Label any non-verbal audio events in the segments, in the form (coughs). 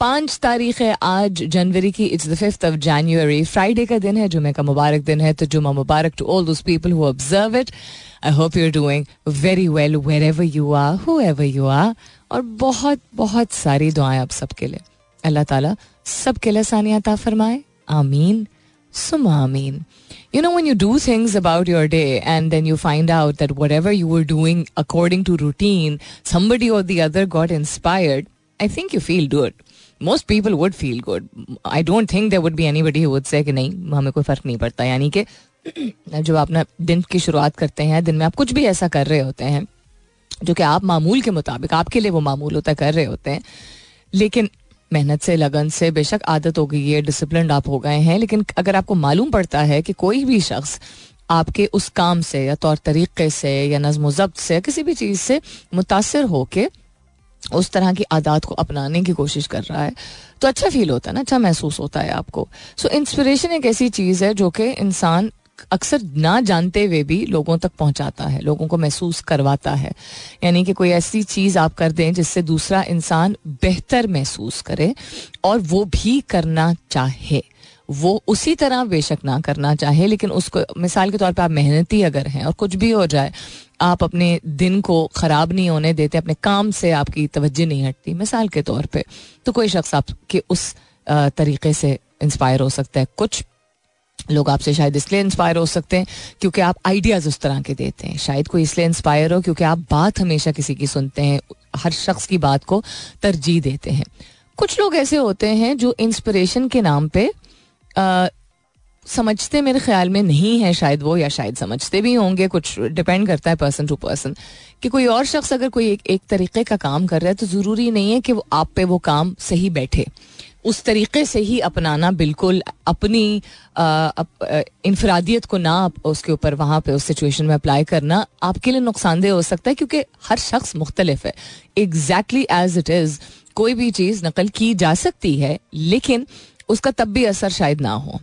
पाँच तारीख है आज, जनवरी की। It's the fifth of January Friday का दिन है जुमे का मुबारक दिन है तो जुमा मुबारक to all those people who observe it I hope you are doing very well wherever you are whoever you are और बहुत बहुत सारी दुआएँ आप सबके लिए। अल्लाह ताला सबके लिए सानियाता फरमाए। आमीन। सुमा आमीन। You know, when you do things about your day and then you find out that whatever you were doing according to routine, somebody or the other got inspired, i think you feel good most people would feel good I don't think there would be anybody would say कि नहीं, हमें कोई फ़र्क नहीं पड़ता। यानी कि जब आप अपना दिन की शुरुआत करते हैं, दिन में आप कुछ भी ऐसा कर रहे होते हैं, जो कि आप मामूल के मुताबिक, आपके लिए वो मामूल होता कर रहे होते हैं, लेकिन मेहनत से, लगन से बेशक आदत हो गई है डिसिप्लिन आप हो गए हैं, लेकिन अगर आपको मालूम पड़ता है कि कोई भी शख्स आपके उस काम से या तौर तरीके से या नज्म जब्त से किसी भी चीज़ से मुतासर होके उस तरह की आदात को अपनाने की कोशिश कर रहा है तो अच्छा फील होता है ना अच्छा महसूस होता है आपको। सो so, इंस्पिरेशन एक ऐसी चीज़ है जो कि इंसान अक्सर ना जानते हुए भी लोगों तक पहुंचाता है लोगों को महसूस करवाता है। यानी कि कोई ऐसी चीज़ आप कर दें जिससे दूसरा इंसान बेहतर महसूस करे और वो भी करना चाहे। वो उसी तरह बेशक ना करना चाहे, लेकिन उसको, मिसाल के तौर पर आप मेहनती अगर हैं और कुछ भी हो जाए, आप अपने दिन को ख़राब नहीं होने देते, अपने काम से आपकी तवज्जो नहीं हटती, मिसाल के तौर पे तो कोई शख्स आपके उस तरीके से इंस्पायर हो सकता है। कुछ लोग आपसे शायद इसलिए इंस्पायर हो सकते हैं क्योंकि आप आइडियाज़ उस तरह के देते हैं। शायद कोई इसलिए इंस्पायर हो क्योंकि आप बात हमेशा किसी की सुनते हैं, हर शख्स की बात को तरजीह देते हैं। कुछ लोग ऐसे होते हैं जो इंस्पिरेशन के नाम पे समझते मेरे ख्याल में नहीं है शायद वो या शायद समझते भी होंगे कुछ डिपेंड करता है पर्सन टू पर्सन कि कोई और शख्स अगर कोई एक, एक तरीके का काम कर रहा है तो ज़रूरी नहीं है कि वो आप पे वो काम सही बैठे। उस तरीके से ही अपनाना बिल्कुल अपनी अप, इनफरादियत को ना उसके ऊपर वहाँ पे उस सिचुएशन में अप्लाई करना आपके लिए नुकसानदेह हो सकता है क्योंकि हर शख्स मुख्तलिफ़ है। एग्जैक्टली एज इट इज़ कोई भी चीज़ नकल की जा सकती है लेकिन उसका तब भी असर शायद ना हो।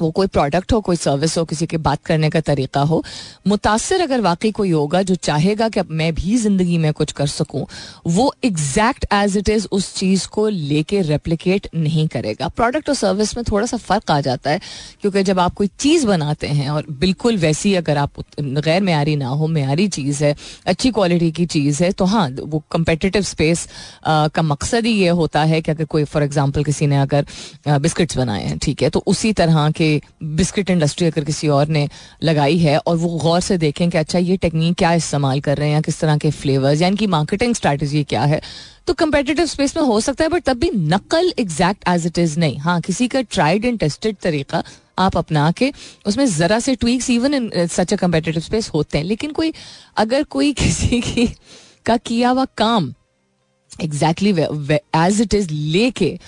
वो कोई प्रोडक्ट हो, कोई सर्विस हो, किसी के बात करने का तरीका हो, मुतासर अगर वाकई कोई होगा जो चाहेगा कि अब मैं भी ज़िंदगी में कुछ कर सकूँ, वो एग्जैक्ट एज इट इज़ उस चीज़ को लेके रेप्लिकेट नहीं करेगा। प्रोडक्ट और सर्विस में थोड़ा सा फ़र्क आ जाता है, क्योंकि जब आप कोई चीज़ बनाते हैं और बिल्कुल वैसी अगर आप गैर मैारी ना हो, मैारी चीज़ है, अच्छी क्वालिटी की चीज़ है तो हाँ वो कंपेटिटिव स्पेस का मकसद ही ये होता है कि अगर कोई फॉर एग्ज़ाम्पल किसी ने अगर बिस्किट्स बनाए हैं, ठीक है तो उसी तरह के बिस्किट इंडस्ट्री अगर किसी और ने लगाई है और वो गौर से देखें कि अच्छा ये टेक्निक क्या इस्तेमाल कर रहे हैं या किस तरह के फ्लेवर्स या इनकी मार्केटिंग स्ट्रैटेजी क्या है? तो कंपेटिटिव स्पेस में हो सकता है बट तब भी नकल एग्जैक्ट एज इट इज़ नहीं। हाँ किसी का ट्राइड एंड टेस्टेड तरीका आप अपना के उसमें जरा से tweaks even in such a competitive space होते हैं। लेकिन कोई, अगर कोई (laughs) किसी की, का किया हुआ काम एग्जैक्टली एज इट इज़ लेके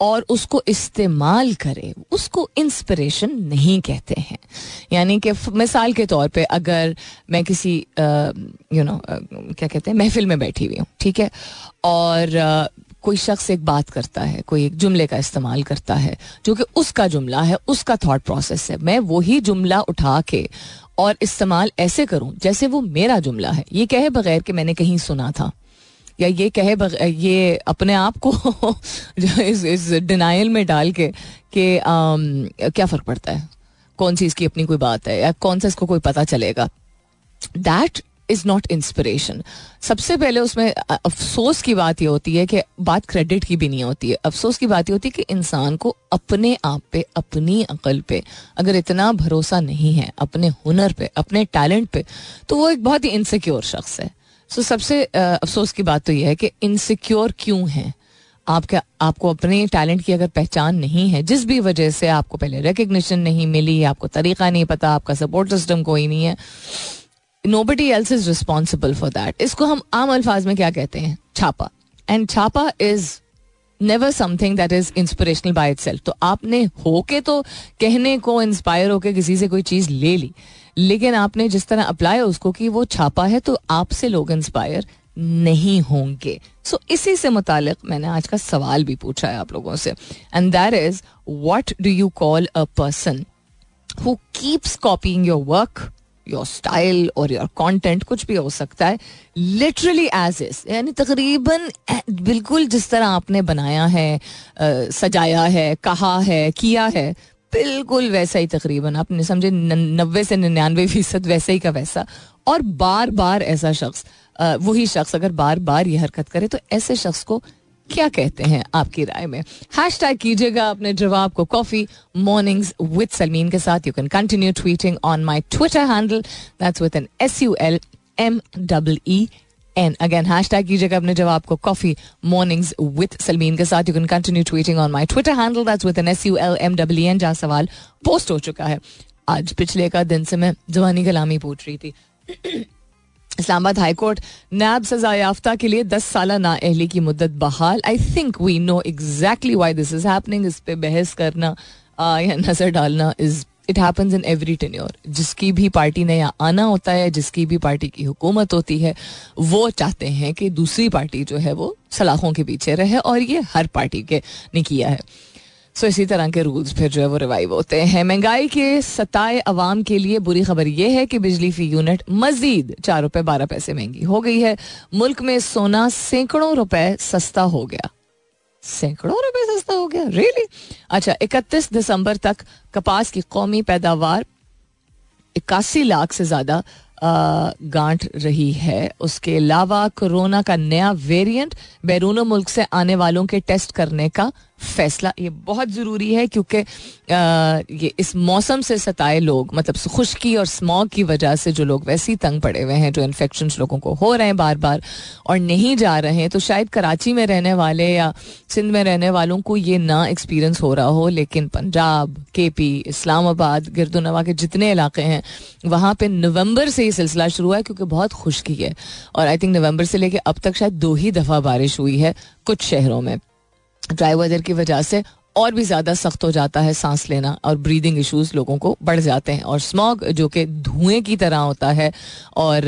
और उसको इस्तेमाल करे। उसको इंस्पिरेशन नहीं कहते हैं। यानी कि मिसाल के तौर पे अगर मैं किसी यू नो क्या कहते हैं महफिल में बैठी हुई हूँ ठीक है? और आ, कोई शख्स एक बात करता है कोई एक जुमले का इस्तेमाल करता है जो कि उसका जुमला है उसका थॉट प्रोसेस है मैं वही जुमला उठा के और इस्तेमाल ऐसे करूँ जैसे वो मेरा जुमला है। ये कहे बगैर कि मैंने कहीं सुना था। या ये कहे ये अपने आप को (laughs) इस इस डिनाइल में डाल के कि क्या फ़र्क पड़ता है? कौन सी इसकी अपनी कोई बात है? या कौन सा इसको कोई पता चलेगा? दैट इज़ नॉट इंस्पिरेशन सबसे पहले उसमें अफसोस की बात यह होती है कि बात क्रेडिट की भी नहीं होती है। अफसोस की बात यह होती है कि इंसान को अपने आप पे, अपनी अकल पे अगर इतना भरोसा नहीं है, अपने हुनर पे, अपने टैलेंट पे तो वो एक बहुत ही इनसिक्योर शख्स है। सो सबसे अफसोस की बात तो यह है कि इनसिक्योर क्यों है? आपका, आपको अपने टैलेंट की अगर पहचान नहीं है, जिस भी वजह से आपको पहले रिकग्निशन नहीं मिली, आपको तरीका नहीं पता, आपका सपोर्ट सिस्टम कोई नहीं है nobody else is responsible for that इसको हम आम अल्फाज में क्या कहते हैं? छापा. एंड छापा is never something that is inspirational by it तो आपने होके तो कहने को इंस्पायर होके किसी से कोई चीज़ ले ली. लेकिन आपने जिस तरह अप्लाई उसको कि वो छापा है तो आपसे लोग इंस्पायर नहीं होंगे। सो so, इसी से मुतालिक मैंने आज का सवाल भी पूछा है आप लोगों से। And that is what do you call a person who keeps copying your work your style और योर कॉन्टेंट कुछ भी हो सकता है। लिटरली एज इज़ यानी तकरीबन बिल्कुल जिस तरह आपने बनाया है सजाया है कहा है किया है बिल्कुल वैसा ही तकरीबन, आपने समझे नब्बे से निन्यानवे फ़ीसद वैसे ही का वैसा। और बार बार ऐसा शख्स वही शख्स अगर बार बार ये हरकत करे तो ऐसे शख्स को क्या कहते हैं आपकी राय में? हैश टैग कीजिएगा अपने जवाब को कॉफ़ी मॉर्निंग्स विद सलमीन के साथ। You can continue tweeting on my Twitter handle that's with N S U L M double E N again hashtag कीजिएगा अपने जवाब को कॉफ़ी मॉर्निंग्स विद सलमीन के साथ। You can continue tweeting on my Twitter handle that's with N S U L M double E N जहाँ सवाल post हो चुका है। आज पिछले एक दिन से मैं जवानी कलामी पूछ रही थी। (coughs) इस्लामाबाद हाईकोर्ट नैब सजा याफ्ता के लिए दस साल ना नाअहली की मुद्दत बहाल। I think we know exactly why this is happening इस पे बहस करना या नज़र डालना is it happens in every tenure जिसकी भी पार्टी ने यहाँ आना होता है जिसकी भी पार्टी की हुकूमत होती है वो चाहते हैं कि दूसरी पार्टी जो है वो सलाखों के पीछे रहे और ये हर पार्टी के ने किया है। सो so, इसी तरह के रूल्स फिर जो है वो रिवाइव होते हैं। महँगाई के सताए अवाम के लिए बुरी खबर यह है कि बिजली फ़ी यूनिट मजीद चार रुपये बारह पैसे महँगी हो गई है। मुल्क में सोना सैकड़ों रुपए सस्ता हो गया। सैकड़ों रुपए सस्ता हो गया। रियली अच्छा इकतीस दिसंबर तक कपास की कौमी पैदावार इक्यासी लाख से ज़्यादा गांठ रही है। उसके अलावा कोरोना का नया वेरिएंट बैरून मुल्क से आने वालों के टेस्ट करने का फैसला। ये बहुत ज़रूरी है क्योंकि ये इस मौसम से सताए लोग मतलब खुश्की और स्मॉग की वजह से जो लोग वैसे ही तंग पड़े हुए हैं, जो इन्फेक्शन लोगों को हो रहे हैं बार बार और नहीं जा रहे हैं तो शायद कराची में रहने वाले या सिंध में रहने वालों को ये ना एक्सपीरियंस हो रहा हो। लेकिन पंजाब के पी इस्लामाबाद, गिरदुनवा के जितने इलाके हैं, वहाँ पर नवंबर से ये सिलसिला शुरू हुआ है क्योंकि बहुत खुश्की है। और आई थिंक नवंबर से लेकर अब तक शायद दो ही दफ़ा बारिश हुई है कुछ शहरों में। ड्राई वेदर की वजह से और भी ज़्यादा सख्त हो जाता है सांस लेना और ब्रीदिंग इश्यूज़ लोगों को बढ़ जाते हैं। और स्मॉग जो कि धुएँ की तरह होता है और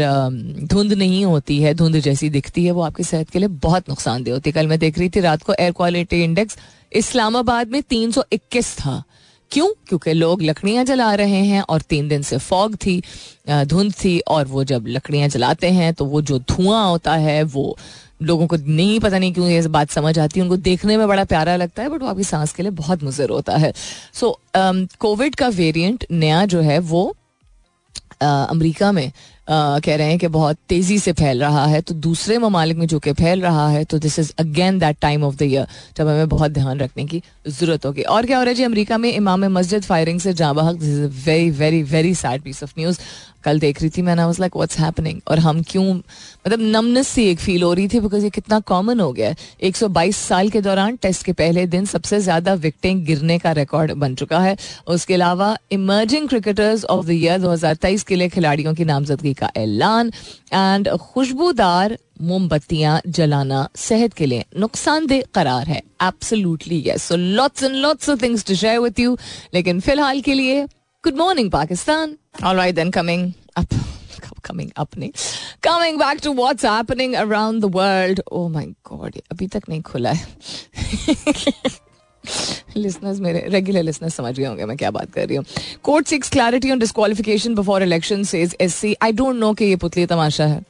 धुंध नहीं होती है, धुंध जैसी दिखती है, वो आपकी सेहत के लिए बहुत नुकसानदेह होती है। कल मैं देख रही थी रात को एयर क्वालिटी इंडेक्स इस्लामाबाद में तीन सौ इक्कीस था। क्यों? क्योंकि लोग लकड़ियाँ जला रहे हैं और तीन दिन से फॉग थी धुंध थी और वो जब लकड़ियाँ जलाते हैं तो वो जो धुआँ होता है वो लोगों को नहीं, पता नहीं क्यों ये बात समझ आती है। उनको देखने में बड़ा प्यारा लगता है, बट वो आपकी सांस के लिए बहुत मुजर होता है। सो कोविड का वेरियंट नया जो है वो अमरीका में कह रहे हैं कि बहुत तेज़ी से फैल रहा है तो दूसरे ममालिक में जो कि फैल रहा है तो this is again that time of the year जब हमें बहुत ध्यान रखने की ज़रूरत होगी। और क्या हो रहा है जी, अमरीका में इमाम मस्जिद फायरिंग से जाबाह this is very very very sad piece of news कल देख रही थी मैंने वाज लाइक व्हाट्स हैपनिंग और हम क्यों मतलब नमनेस सी एक फील हो रही थी बिकॉज़ ये कितना कॉमन हो गया है। 122 साल के दौरान टेस्ट के पहले दिन सबसे ज़्यादा विकटें गिरने का रिकॉर्ड बन चुका है। उसके अलावा emerging cricketers of the year 2023 के लिए खिलाड़ियों की नामजदगी का ऐलान एंड खुशबूदार मोमबत्तियाँ जलाना सेहत के लिए नुकसानदेह करार है। Absolutely yes so lots and lots of things to share with you लेकिन फ़िलहाल के लिए good morning Pakistan alright then coming up coming up (laughs) नहीं coming back to what's happening around the world. Oh my god अभी तक नहीं खुला है लिसनर्स मेरे रेगुलर लिसनर्स समझ गए होंगे मैं क्या बात कर रही हूँ court seeks clarity on disqualification before election says S C I don't know कि ये पुतली तमाशा है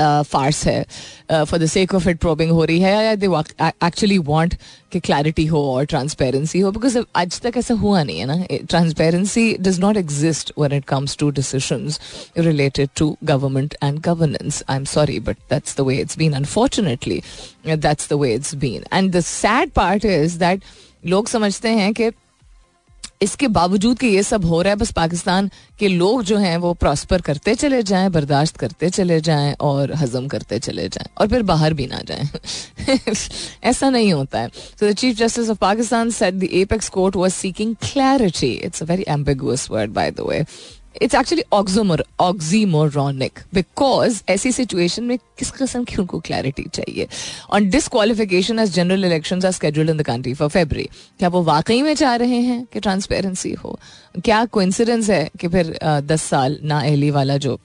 फार्स है। For the sake of it probing हो रही है एक्चुअली वांट कि क्लैरिटी हो और ट्रांसपेरेंसी हो। बिकॉज़ आज तक ऐसा हुआ नहीं है ना। Transparency does not exist when it comes to decision related to government and governance I am sorry but that's the way it's been unfortunately that's the way it's been and the sad part is that लोग समझते हैं कि इसके बावजूद कि ये सब हो रहा है, बस पाकिस्तान के लोग जो हैं, वो प्रॉस्पर करते चले जाएँ, बर्दाश्त करते चले जाएँ और हजम करते चले जाएँ और फिर बाहर भी ना जाएँ। (laughs) ऐसा नहीं होता है। So the chief justice of Pakistan said the apex court was seeking clarity it's a very ambiguous word by the way it's actually oxymoron oxymoronic because ऐसी सिचुएशन में किस किस्म की उनको क्लैरिटी चाहिए? On disqualification as general election are scheduled in the country for February क्या वो वाकई में चाह रहे हैं कि ट्रांसपेरेंसी हो? क्या कोइंसिडेंस है कि फिर दस साल ना एहली वाला जो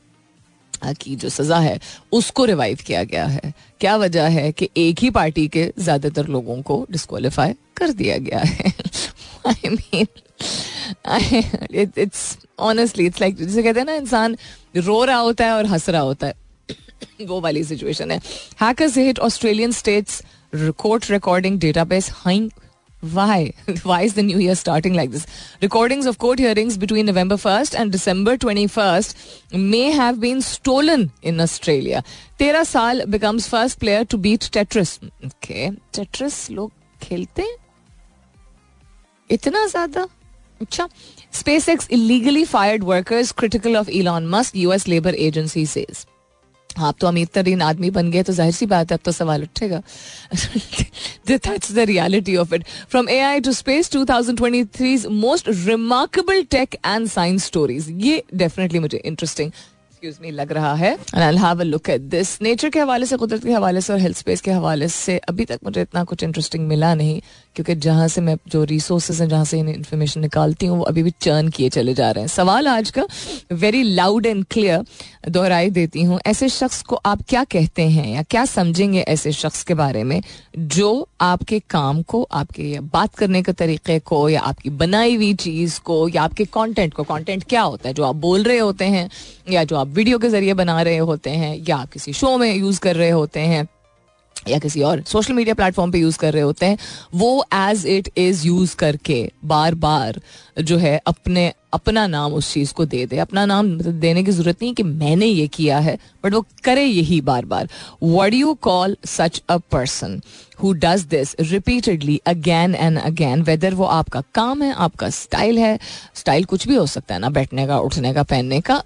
की जो सजा है, उसको रिवाइव किया गया है? क्या वजह है कि एक ही पार्टी के ज़्यादातर लोगों को डिस्कालीफाई कर दिया गया है? I mean it's honestly it's like जिसे कहते हैं ना इंसान रो रहा होता है और हंस रहा होता है वो वाली सिचुएशन है hackers hit Australian states court recording database हाइंग why why is the new year starting like this recordings of court hearings between november 1st and december 21st may have been stolen in australia तेरह साल becomes first player to beat tetris okay tetris लोग हैं इतना ज़्यादा अच्छा SpaceX illegally fired workers critical of Elon Musk US labour agency says आप तो अमीर तरीन आदमी बन गए तो ज़ाहिर सी बात है, अब तो सवाल उठेगा। That's the reality of it from A I to space two thousand twenty three most remarkable tech and science stories ये डेफिनेटली मुझे इंटरेस्टिंग एक्सक्यूज मी लग रहा है। And have a look at this Nature के हवाले से, कुदरत के हवाले से और हेल्थ स्पेस के हवाले से अभी तक मुझे इतना कुछ इंटरेस्टिंग मिला नहीं। क्योंकि जहाँ से मैं जो रिसोर्सेज हैं, जहाँ से इन्फॉर्मेशन निकालती हूँ, वो अभी भी चर्न किए चले जा रहे हैं। सवाल आज का वेरी लाउड एंड क्लियर दोहराई देती हूँ। ऐसे शख्स को आप क्या कहते हैं या क्या समझेंगे ऐसे शख्स के बारे में, जो आपके काम को, आपके बात करने के तरीके को या आपकी बनाई हुई चीज़ को या आपके कंटेंट को कंटेंट क्या होता है? जो आप बोल रहे होते हैं या जो आप वीडियो के ज़रिए बना रहे होते हैं या आप किसी शो में यूज़ कर रहे होते हैं या किसी और सोशल मीडिया प्लेटफॉर्म पे यूज़ कर रहे होते हैं, वो एज इट इज़ यूज़ करके बार बार जो है अपने, अपना नाम उस चीज़ को दे दे। अपना नाम मतलब देने की ज़रूरत नहीं कि मैंने ये किया है बट वो करे यही बार बार what you call such a person who does this repeatedly again and again whether वो आपका काम है, आपका स्टाइल है स्टाइल कुछ भी हो सकता है ना, बैठने का, उठने का, पहनने का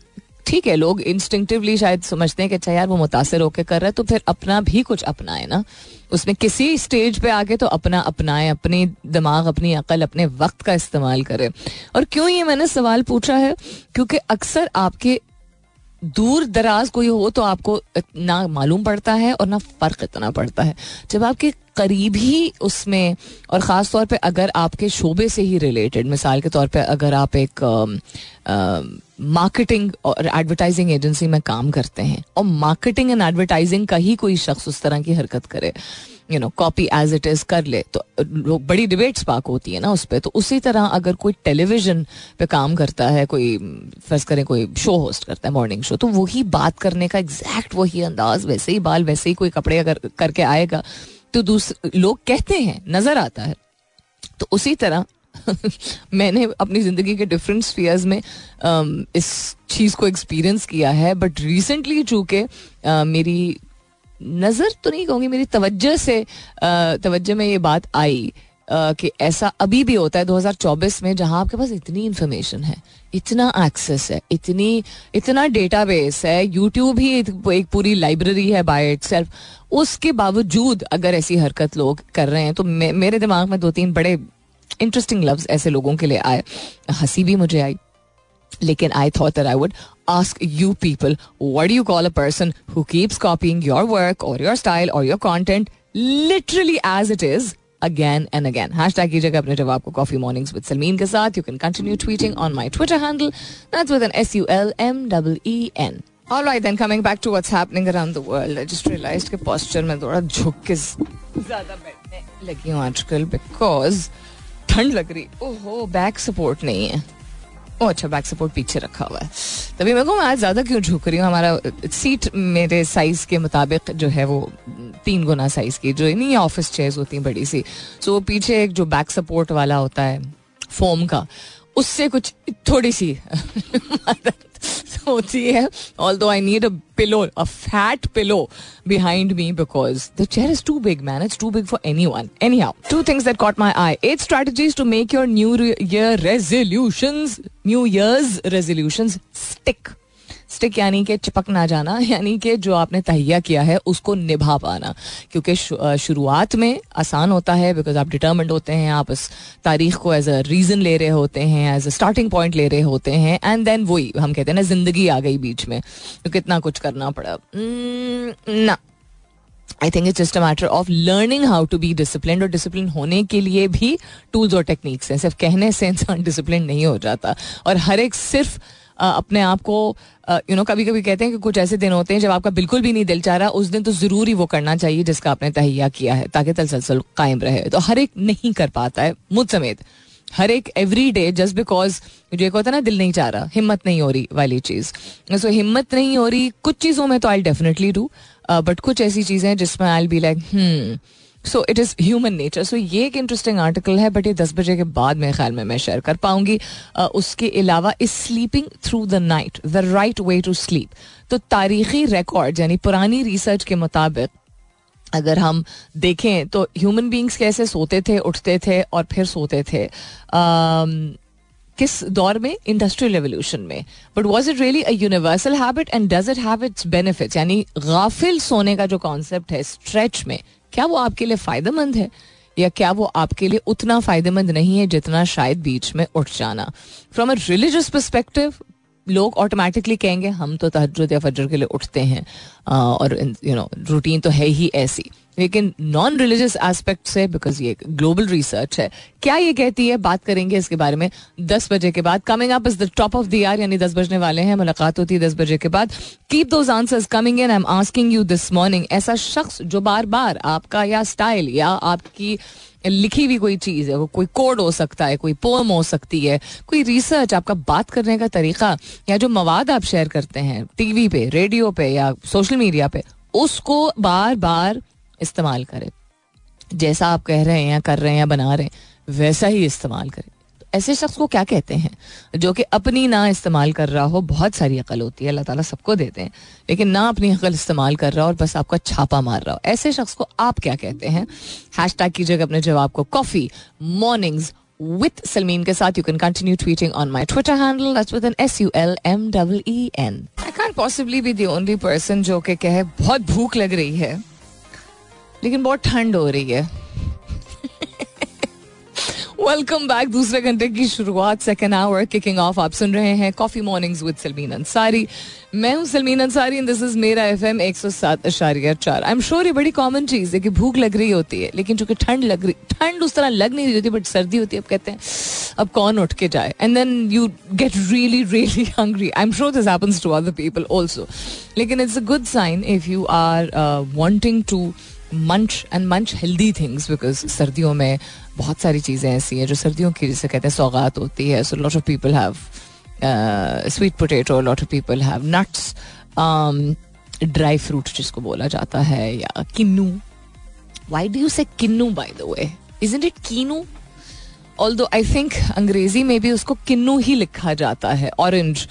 ठीक है, लोग इंस्टिंक्टिवली शायद समझते हैं कि अच्छा यार, वो मुतासर होकर कर रहा है तो फिर अपना भी कुछ अपनाए ना। उसमें किसी स्टेज पे आके तो अपना अपनाए, अपनी दिमाग, अपनी अकल, अपने वक्त का इस्तेमाल करे। और क्यों ये मैंने सवाल पूछा है? क्योंकि अक्सर आपके दूर दराज कोई हो तो आपको ना मालूम पड़ता है और ना फ़र्क इतना पड़ता है। जब आपके करीब ही उसमें और ख़ास तौर पे अगर आपके शोबे से ही रिलेटेड मिसाल के तौर पे अगर आप एक मार्केटिंग और एडवर्टाइजिंग एजेंसी में काम करते हैं और मार्केटिंग एंड एडवर्टाइजिंग का ही कोई शख्स उस तरह की हरकत करे you know copy as it is कर ले। तो लोग बड़ी डिबेट्स पाक होती है ना उस पर तो उसी तरह अगर कोई टेलीविज़न पे काम करता है, कोई फ़र्ज़ करें, कोई शो होस्ट करता है मॉर्निंग शो तो वही बात करने का एग्जैक्ट वही अंदाज, वैसे ही बाल, वैसे ही कोई कपड़े अगर करके आएगा तो दूसरे लोग कहते हैं, नज़र आता है। तो उसी तरह (laughs) मैंने अपनी ज़िंदगी के डिफरेंट स्पीयर्स में इस चीज़ को एक्सपीरियंस किया है बट रिसेंटली चूँकि मेरी नज़र तो नहीं कहूँगी मेरी तवज्जो से तवज्जो में ये बात आई कि ऐसा अभी भी होता है 2024 में जहाँ आपके पास इतनी इंफॉर्मेशन है इतना एक्सेस है इतनी इतना डेटाबेस है यूट्यूब ही एक पूरी लाइब्रेरी है बाय इट उसके बावजूद अगर ऐसी हरकत लोग कर रहे हैं तो मे, मेरे दिमाग में दो तीन बड़े इंटरेस्टिंग लफ्ज ऐसे लोगों के लिए आए हँसी भी मुझे आई। लेकिन I thought that I would ask you people what do you call a person who keeps copying your work or your style or your content literally as it is again and again. Hashtag कीजिएगा अपने जवाब को Coffee Mornings with Salmeen के साथ. You can continue tweeting on my Twitter handle. That's with an S U L M E E N. All right, then coming back to what's happening around the world. I just realized कि posture में थोड़ा झुक के ज़्यादा बैठने लगी हूँ आजकल because ठंड लग रही ओहो बैक सपोर्ट नहीं है ओ अच्छा बैक सपोर्ट पीछे रखा हुआ है। तभी मेरे को मैं आज ज़्यादा क्यों झुक रही हूँ? हमारा सीट मेरे साइज़ के मुताबिक जो है वो तीन गुना साइज़ की जो नहीं ऑफ़िस चेयर्स होती हैं बड़ी सी। सो वो पीछे एक जो बैक सपोर्ट वाला होता है फोम का, उससे कुछ थोड़ी सी (laughs) होती है although I need a pillow a fat pillow behind me because the chair is too big, man. It's too big for anyone. Anyhow, two things that caught my eye. Eight strategies to make your new year resolutions, New Year's resolutions stick. Stick यानी कि चिपक ना जाना यानी कि जो आपने तहिया किया है उसको निभा पाना। क्योंकि शुरुआत में आसान होता है बिकॉज़ आप डिटर्मेंट होते हैं आप इस तारीख को एज अ रीज़न ले रहे होते हैं एज अ स्टार्टिंग पॉइंट ले रहे होते हैं एंड देन वही हम कहते हैं ना ज़िंदगी आ गई बीच में। तो कितना कुछ करना पड़ा। Hmm, ना। I think it's just a matter of learning how to be discipline और डिसिप्लिन होने के लिए भी टूल्स और टेक्निक्स हैं। सिर्फ़ कहने से इंसान डिसिप्लिन नहीं हो जाता। और हर एक सिर्फ़ अपने आप को यू नो कभी कभी कहते हैं कि कुछ ऐसे दिन होते हैं जब आपका बिल्कुल भी नहीं दिल चाह रहा, उस दिन तो ज़रूर ही वो करना चाहिए जिसका आपने तहिया किया है, ताकि तलसलसल कायम रहे। तो हर एक नहीं कर पाता है, मुझ समेत। हर एक एवरी डे जस्ट बिकॉज़ जो एक होता है ना, दिल नहीं चाह रहा, हिम्मत नहीं हो रही वाली चीज़। सो हिम्मत नहीं हो रही, कुछ चीज़ों में तो आई डेफिनेटली डू बट कुछ ऐसी चीज़ें जिसमें I be like so it is human nature so ये एक इंटरेस्टिंग आर्टिकल है बट ये दस बजे के बाद मेरे ख्याल में मैं शेयर कर पाऊँगी। उसके अलावा is sleeping through the night the right way to sleep तो तारीखी रिकॉर्ड यानी पुरानी रिसर्च के मुताबिक अगर हम देखें तो ह्यूमन बींग्स कैसे सोते थे उठते थे और फिर सोते थे? um, किस दौर में? इंडस्ट्रियल रेवोल्यूशन में। But was it really a universal habit and does it have its benefits यानी गाफिल सोने का जो कॉन्सेप्ट है स्ट्रेच में क्या वो आपके लिए फ़ायदेमंद है? या क्या वो आपके लिए उतना फ़ायदेमंद नहीं है जितना शायद बीच में उठ जाना? फ्रॉम अ रिलीजियस परस्पेक्टिव लोग ऑटोमेटिकली कहेंगे, हम तो तहजद या फजर के लिए उठते हैं। और यू नो रूटीन तो है ही ऐसी। लेकिन नॉन रिलीजियस एस्पेक्ट से बिकॉज़ ये ग्लोबल रिसर्च है, क्या ये कहती है? बात करेंगे इसके बारे में दस बजे के बाद। Coming up is the top of the year यानी दस बजने वाले हैं। मुलाकात होती है दस बजे के बाद। Keep those answers coming in I am asking you this morning ऐसा शख्स जो बार बार आपका या स्टाइल या आपकी लिखी हुई कोई चीज़ है, कोई कोड हो सकता है, कोई पोम हो सकती है, कोई रिसर्च आपका बात करने का तरीका या जो मवाद आप शेयर करते हैं टीवी पे रेडियो पे या सोशल मीडिया पे, उसको बार बार इस्तेमाल करें। जैसा आप कह रहे हैं या कर रहे हैं या बना रहे हैं, वैसा ही इस्तेमाल करें। ऐसे शख्स को क्या कहते हैं? जो कि अपनी ना इस्तेमाल कर रहा हो, बहुत सारी अकल होती है, अल्लाह ताला सबको देते हैं लेकिन ना अपनी अकल इस्तेमाल कर रहा हो और बस आपका छापा मार रहा हो। ऐसे शख्स को आप क्या कहते हैं? हैश टैग कीजिएगा अपने जवाब को कॉफ़ी मॉर्निंग्स with सलमीन के साथ। You can continue tweeting on my Twitter handle with an S U L M W E N. I can't possibly be the only person जो के कहे, बहुत भूख लग रही है। लेकिन बहुत ठंड हो रही है। वेलकम बैक दूसरे घंटे की शुरुआत सेकेंड आवर किकिंग ऑफ़ आप सुन रहे हैं coffee mornings with Salmeen Ansari मैं हूँ सलमीन अंसारी दिस इज़ मेरा एफ़ एम एक सौ सात अशारिया चार। आई एम श्योर ये बड़ी कॉमन चीज़ है कि भूख लग रही होती है, लेकिन चूँकि ठंड लग रही, ठंड उस तरह लग नहीं रही होती बट सर्दी होती है, अब कहते हैं, अब कौन उठ के जाए? And then you get really really hungry I am sure this happens to other people also लेकिन it's a good sign if you are wanting to munch and munch healthy things because सर्दियों में बहुत सारी चीज़ें ऐसी हैं जो सर्दियों की जिसे कहते हैं सौगात होती है। So lot of people have sweet potato lot of people have nuts dry fruit जिसको बोला जाता है, या किन्नू। Why do you say kinnu by the way is it keenu? Although I think अंग्रेज़ी में भी उसको किन्नू ही लिखा जाता है ऑरेंज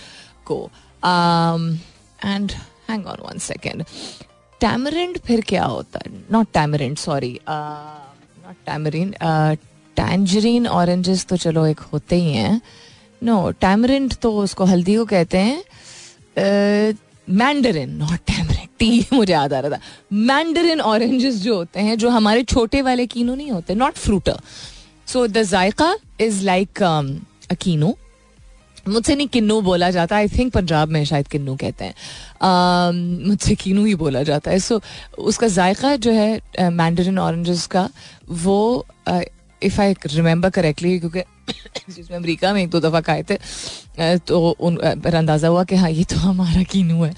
को। And hang on one second tamarind फिर क्या होता है? Not tamarind sorry not tamarin tangerine oranges तो चलो एक होते ही हैं। नो टैमरिंड तो उसको हल्दी को कहते हैं। मैंडरिन नॉट टैमरिन टी मुझे याद आ रहा था। मैंडरिन ऑरेंजेस जो होते हैं, जो हमारे छोटे वाले कीनो नहीं होते नॉट फ्रूटर सो द जायका इज़ लाइक अ कीनो। मुझसे नहीं किन्नू बोला जाता आई थिंक पंजाब में शायद किन्नू कहते हैं। मुझसे किन्नू ही बोला जाता है। सो उसका जायका जो है मैंडरिन ऑरेंजेस का वो इफ़ आई रिमेंबर करेक्टली क्योंकि (coughs) जिसमें अमेरिका में एक दो दफ़ा खाए थे तो उन पर अंदाज़ा हुआ कि हाँ ये तो हमारा कीनू है।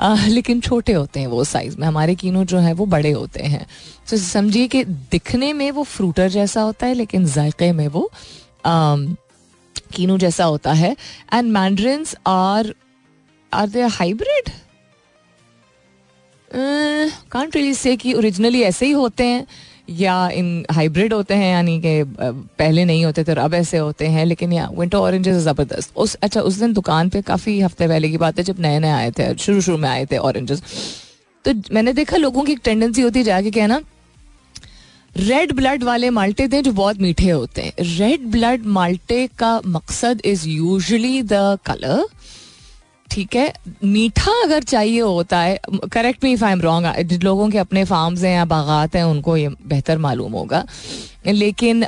आ, लेकिन छोटे होते हैं वो साइज़ में। हमारे कीनू जो है वो बड़े होते हैं। तो समझिए कि दिखने में वो फ्रूटर जैसा होता है लेकिन जायके में वो आ, कीनू जैसा होता है। And mandarins are are they hybrid can't really say कि ओरिजिनली ऐसे ही होते हैं, या इन हाइब्रिड होते हैं, यानी कि पहले नहीं होते थे अब ऐसे होते हैं, लेकिन या विंटर ऑरेंजेस ज़बरदस्त। उस अच्छा उस दिन दुकान पे काफ़ी हफ़्ते पहले की बात है, जब नए नए आए थे शुरू शुरू में आए थे ऑरेंजेस तो मैंने देखा लोगों की एक टेंडेंसी होती है जाके कहना रेड ब्लड वाले माल्टे थे जो बहुत मीठे होते हैं। रेड ब्लड माल्टे का मकसद इज़ यूजली द कलर ठीक है? मीठा अगर चाहिए होता है correct me if I am wrong जिन लोगों के अपने फार्म्स हैं या बागात हैं उनको ये बेहतर मालूम होगा। लेकिन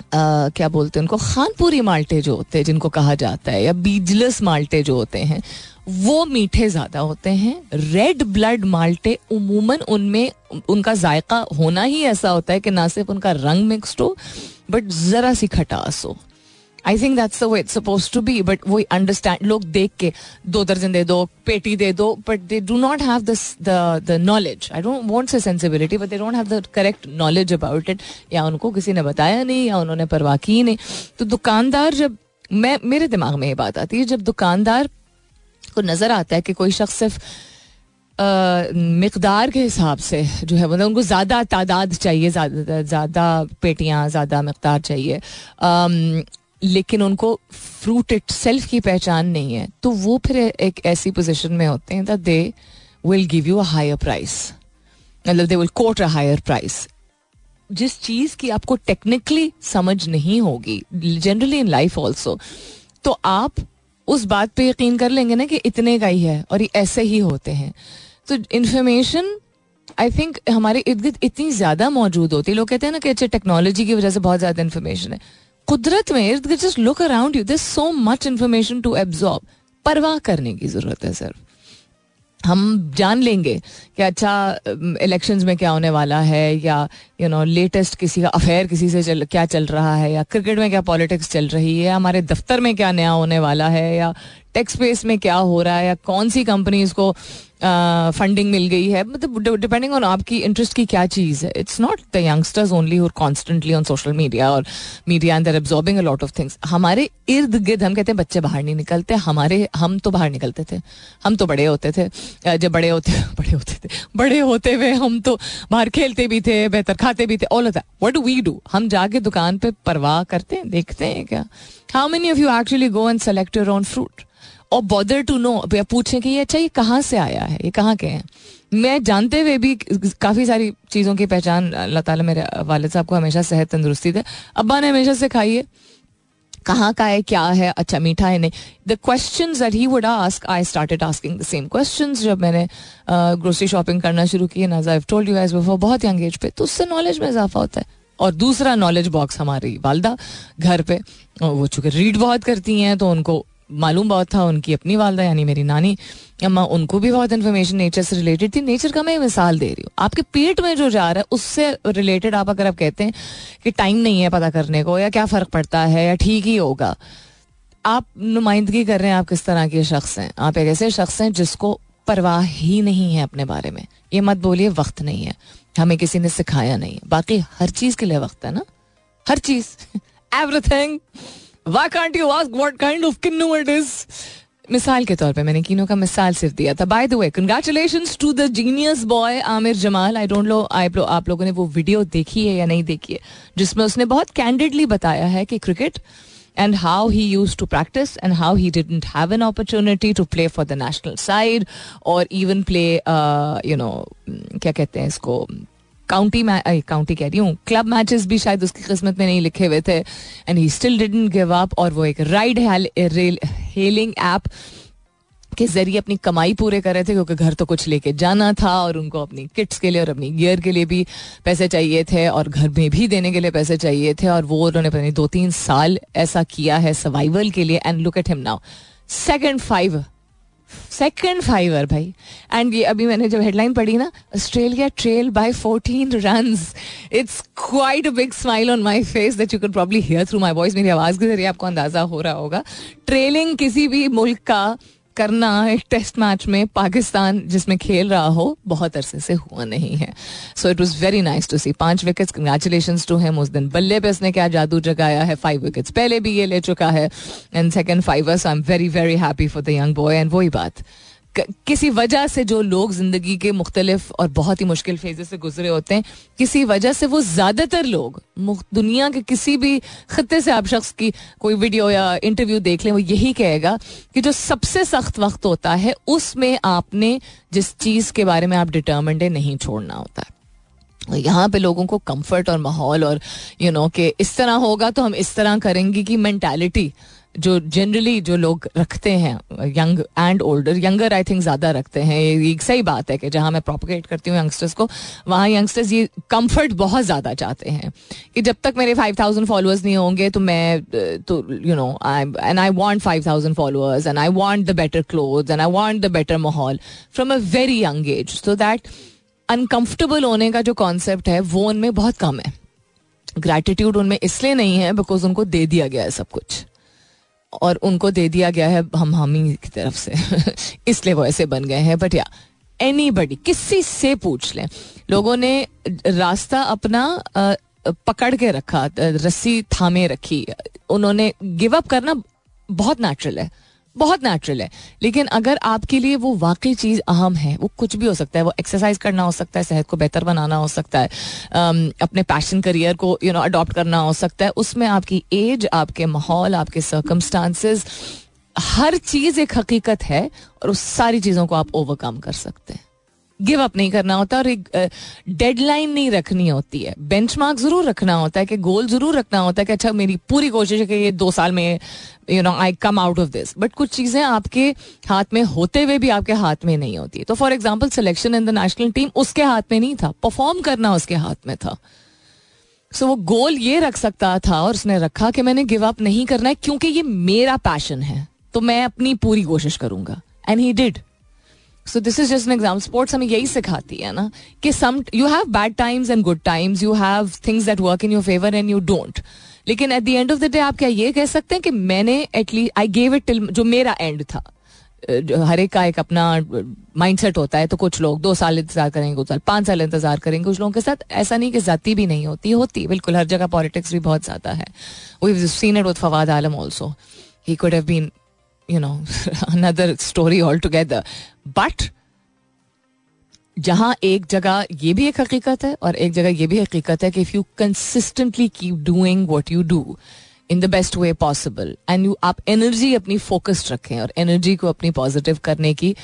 Uh, क्या बोलते हैं उनको? खानपुरी माल्टे जो होते हैं जिनको कहा जाता है या बीजलेस माल्टे जो होते हैं वो मीठे ज़्यादा होते हैं। रेड ब्लड माल्टे उमूमन उनमें, उनका जायका होना ही ऐसा होता है कि ना सिर्फ़ उनका रंग मिक्सड हो बट ज़रा सी खटास हो। I think that's way it's suppose to be but वो अंडरस्टैंड लोग देख के दो दर्जन दे दो, पेटी दे दो but they do not have the knowledge I don't say sensibility but they don't have the correct knowledge about it या उनको किसी ने बताया नहीं, या उन्होंने परवाह की नहीं। तो दुकानदार जब, मैं, मेरे दिमाग में ये बात आती है, जब दुकानदार को नज़र आता है कि कोई शख्स सिर्फ़ मकदार के हिसाब से जो है मतलब उनको ज़्यादा तादाद चाहिए, ज़्यादा पेटियाँ, ज़्यादा मकदार चाहिए। लेकिन उनको फ्रूट इट सेल्फ की पहचान नहीं है। तो वो फिर एक ऐसी पोजिशन में होते हैं that they will give you a higher price मतलब they will quote a higher price जिस चीज़ की आपको टेक्निकली समझ नहीं होगी जनरली इन लाइफ ऑल्सो तो आप उस बात पे यकीन कर लेंगे ना कि इतने का ही है और ये ऐसे ही होते हैं। तो इन्फॉर्मेशन आई थिंक हमारे इर्द गिर्द इतनी ज़्यादा मौजूद होती है। लोग कहते हैं ना कि अच्छे टेक्नोलॉजी की वजह से बहुत ज़्यादा इन्फॉर्मेशन है। कुदरत में इर्द गिर्द just look around you this so much information to absorb परवाह करने की ज़रूरत है सिर्फ़। हम जान लेंगे कि अच्छा इलेक्शंस में क्या होने वाला है, या यू नो लेटेस्ट किसी का अफेयर किसी से चल, क्या चल रहा है, या क्रिकेट में क्या पॉलिटिक्स चल रही है हमारे दफ्तर में क्या नया होने वाला है, या टेक्स स्पेस में क्या हो रहा है, या कौन सी कंपनीज़ को फंडिंग मिल गई है। मतलब डिपेंडिंग ऑन आपकी इंटरेस्ट की क्या चीज़ है। It's not the youngsters only और कॉन्स्टेंटली ऑन सोशल मीडिया और media and they're absorbing a lot of things हमारे इर्द गिर्द हम कहते हैं, बच्चे बाहर नहीं निकलते। हमारे, हम तो बाहर निकलते थे। हम तो बड़े होते थे। जब बड़े होते (laughs) बड़े होते थे। बड़े होते हुए हम तो बाहर खेलते भी थे, बेहतर खाते भी थे। All that what do we do हम जाके दुकान पे परवाह करते हैं, देखते हैं क्या। How many of you actually go and select your own fruit और बॉदर टू नो पूछें कि ये अच्छा ये कहाँ से आया है? ये कहाँ के हैं? मैं जानते हुए भी काफ़ी सारी चीज़ों की पहचान, अल्लाह ताला मेरे वालिद साहब को हमेशा सेहत तंदुरुस्ती थे अब्बा ने हमेशा से खाई है, कहाँ का है, क्या है अच्छा मीठा है, नहीं। The question that he would ask I started asking the same question जब मैंने ग्रोसरी शॉपिंग करना शुरू की ना I told you as before बहुत यंग एज पे तो उससे नॉलेज में इजाफा होता है। और दूसरा नॉलेज बॉक्स हमारी, वालदा, घर पे, वो चूँकि रीड बहुत करती हैं तो उनको मालूम बहुत था उनकी अपनी वालदा, यानी मेरी नानी। अम्मा, उनको भी बहुत इन्फॉर्मेशन नेचर से रिलेटेड थी। नेचर का मैं मिसाल दे रही हूँ। आपके पेट में जो जा रहा है, उससे रिलेटेड आप अगर आप कहते हैं कि टाइम नहीं है पता करने को, या क्या फ़र्क पड़ता है, या ठीक ही होगा। आप नुमाइंदगी कर रहे हैं, आप किस तरह के शख्स हैं? आप एक ऐसे शख्स हैं जिसको परवाह ही नहीं है अपने बारे में। ये मत बोलिए, वक्त नहीं है। हमें किसी ने सिखाया नहीं। है बाकी हर चीज़ के लिए वक्त है ना? हर चीज़। (laughs) एवरीथिंग मिसाल के तौर पे मैंने किनो का मिसाल सिर्फ़ दिया था। By the way congratulation to the genius boy Aamir Jamal I don't know I आप लोगों ने वो वीडियो देखी है या नहीं देखी है, जिसमें उसने बहुत कैंडिडली बताया है कि cricket and how he use to practice and how he didn't have an opportunity to play for the national side और इवन प्ले यू नो क्या कहते हैं इसको काउंटी काउंटी कह रही हूँ क्लब मैचेस भी शायद उसकी किस्मत में नहीं लिखे हुए थे and he still didn't give up और वो एक राइड हेलिंग ऐप के ज़रिए अपनी कमाई पूरे कर रहे थे, क्योंकि घर तो कुछ लेके जाना था, और उनको अपनी किट्स के लिए और अपनी गियर के लिए भी पैसे चाहिए थे, और घर में भी देने के लिए पैसे चाहिए थे, और वो उन्होंने पता नहीं दो तीन साल ऐसा किया है सर्वाइवल के लिए and look at him now second five second fiver भाई एंड ये अभी मैंने जब हेडलाइन पढ़ी ना Australia trail by 14 run it's quite a big smile on my face that you can probably hear through my voice मेरी आवाज़ के ज़रिए आपको अंदाज़ा हो रहा होगा। ट्रेलिंग किसी भी मुल्क का करना एक टेस्ट मैच में पाकिस्तान जिसमें खेल रहा हो, बहुत अरसे से हुआ नहीं है। So it was very nice to see पाँच विकेट्स कंग्रेचुलेशन टू हिम उस दिन बल्ले पे उसने क्या जादू जगाया है? फाइव विकेट्स पहले भी ये ले चुका है। And second fivers I am very very happy for the young boy and वही बात। किसी वजह से जो लोग ज़िंदगी के मुख्तलिफ़ और बहुत ही मुश्किल फेजेस से गुजरे होते हैं किसी वजह से वो ज़्यादातर लोग दुनिया के किसी भी खत्ते से आप शख्स की कोई वीडियो या इंटरव्यू देख लें वो यही कहेगा कि जो सबसे सख्त वक्त होता है उसमें आपने जिस चीज़ के बारे में आप डिटर्मेंड है नहीं छोड़ना होता। है यहाँ पे लोगों को कंफर्ट और माहौल और यू you नो know, कि इस तरह होगा तो हम इस तरह करेंगे कि मैंटेलिटी जो जनरली जो लोग रखते हैं young and older younger I think ज़्यादा रखते हैं। ये एक सही बात है कि जहाँ मैं प्रोपोगेट करती हूँ यंगस्टर्स को, वहाँ यंगस्टर्स ये कंफर्ट बहुत ज़्यादा चाहते हैं कि जब तक मेरे फाइव थाउज़ेंड फॉलोअर्स नहीं होंगे तो मैं तो you know I and I want five thousand followers and I want the better cloth and I want the better माहौल from a very young age so that uncomfortable होने का जो concept है, वो उनमें बहुत कम है। ग्रैटिट्यूड उनमें इसलिए नहीं है बिकॉज़ उनको दे दिया गया है सब कुछ। और उनको दे दिया गया है हम हामी की तरफ़ से। (laughs) इसलिए वो ऐसे बन गए हैं बट या एनी बडी किसी से पूछ लें। लोगों ने रास्ता अपना पकड़ के रखा रस्सी थामे रखी। उन्होंने गिव अप करना बहुत नेचुरल है। बहुत नेचुरल है। लेकिन अगर आपके लिए वो वाकई चीज़ अहम है, वो कुछ भी हो सकता है, वो एक्सरसाइज करना हो सकता है, सेहत को बेहतर बनाना हो सकता है अपने पैशन करियर को यू नो अडॉप्ट करना हो सकता है, उसमें आपकी एज आपके माहौल, आपके सर्कमस्टांसिस हर चीज़ एक हकीकत है और उस सारी चीज़ों को आप ओवरकम कर सकते हैं। गिव अप नहीं करना होता और एक डेडलाइन नहीं रखनी होती है। बेंच ज़रूर रखना होता है कि गोल ज़रूर रखना होता है कि अच्छा मेरी पूरी कोशिश है कि ये दो साल में you know I come out of this but कुछ चीज़ें आपके हाथ में होते हुए भी आपके हाथ में नहीं होती। तो for example selection in the national team उसके हाथ में नहीं था। परफॉर्म करना उसके हाथ में था। सो so, वो गोल ये रख सकता था और उसने रखा कि मैंने गिव अप नहीं करना है क्योंकि ये मेरा पैशन है। तो मैं अपनी पूरी कोशिश करूँगा। And he did so this is just an example sports हमें यही सिखाती है ना कि some you have bad times and good times you have things that work in your favour and you don't लेकिन at the end of the day आप क्या ये कह सकते हैं कि मैंने at least I gave it till जो मेरा एंड था। हर एक का एक अपना माइंडसेट होता है। तो कुछ लोग दो साल इंतज़ार करेंगे, कुछ साल, पाँच साल इंतज़ार करेंगे। कुछ लोगों के साथ ऐसा नहीं कि जाती भी नहीं होती होती। बिल्कुल, हर जगह पॉलिटिक्स भी बहुत ज़्यादा है। We seen it with Fawad Alam also he could have been you know another story altogether but जहाँ एक जगह ये भी एक हकीकत है और एक जगह ये भी हकीकत है कि if you consistently keep doing what you do in the best way possible and you आप एनर्जी अपनी फोकस्ड रखें और एनर्जी को अपनी पॉजिटिव करने की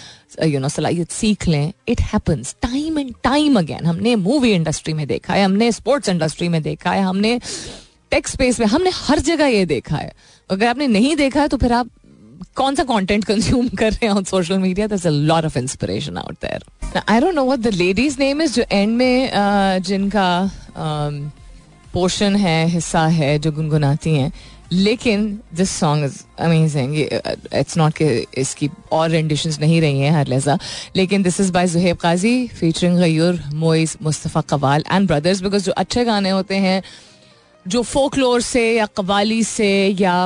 यू नो सलाहियत सीख लें it happens time and time again हमने मूवी इंडस्ट्री में देखा है, हमने स्पोर्ट्स इंडस्ट्री में देखा है, हमने टेक्स स्पेस में, हमने हर जगह ये देखा है। अगर आपने नहीं देखा है तो फिर आप कौन सा कंटेंट कंज्यूम कर रहे हैं on social media they're a lot of inspiration out there I don't know what the lady's name is जो एंड में uh, जिनका पोर्शन um, है हिस्सा है जो गुनगुनाती हैं लेकिन this song is amazing it's not कि इसकी और रेंडिशन नहीं रही हैं हर लहजा। लेकिन this is by Zuhaib Qazi featuring Ghayoor Moiz Mustafa Qawwal and brothers because जो अच्छे गाने होते हैं जो फोकलोर से या कवाली से या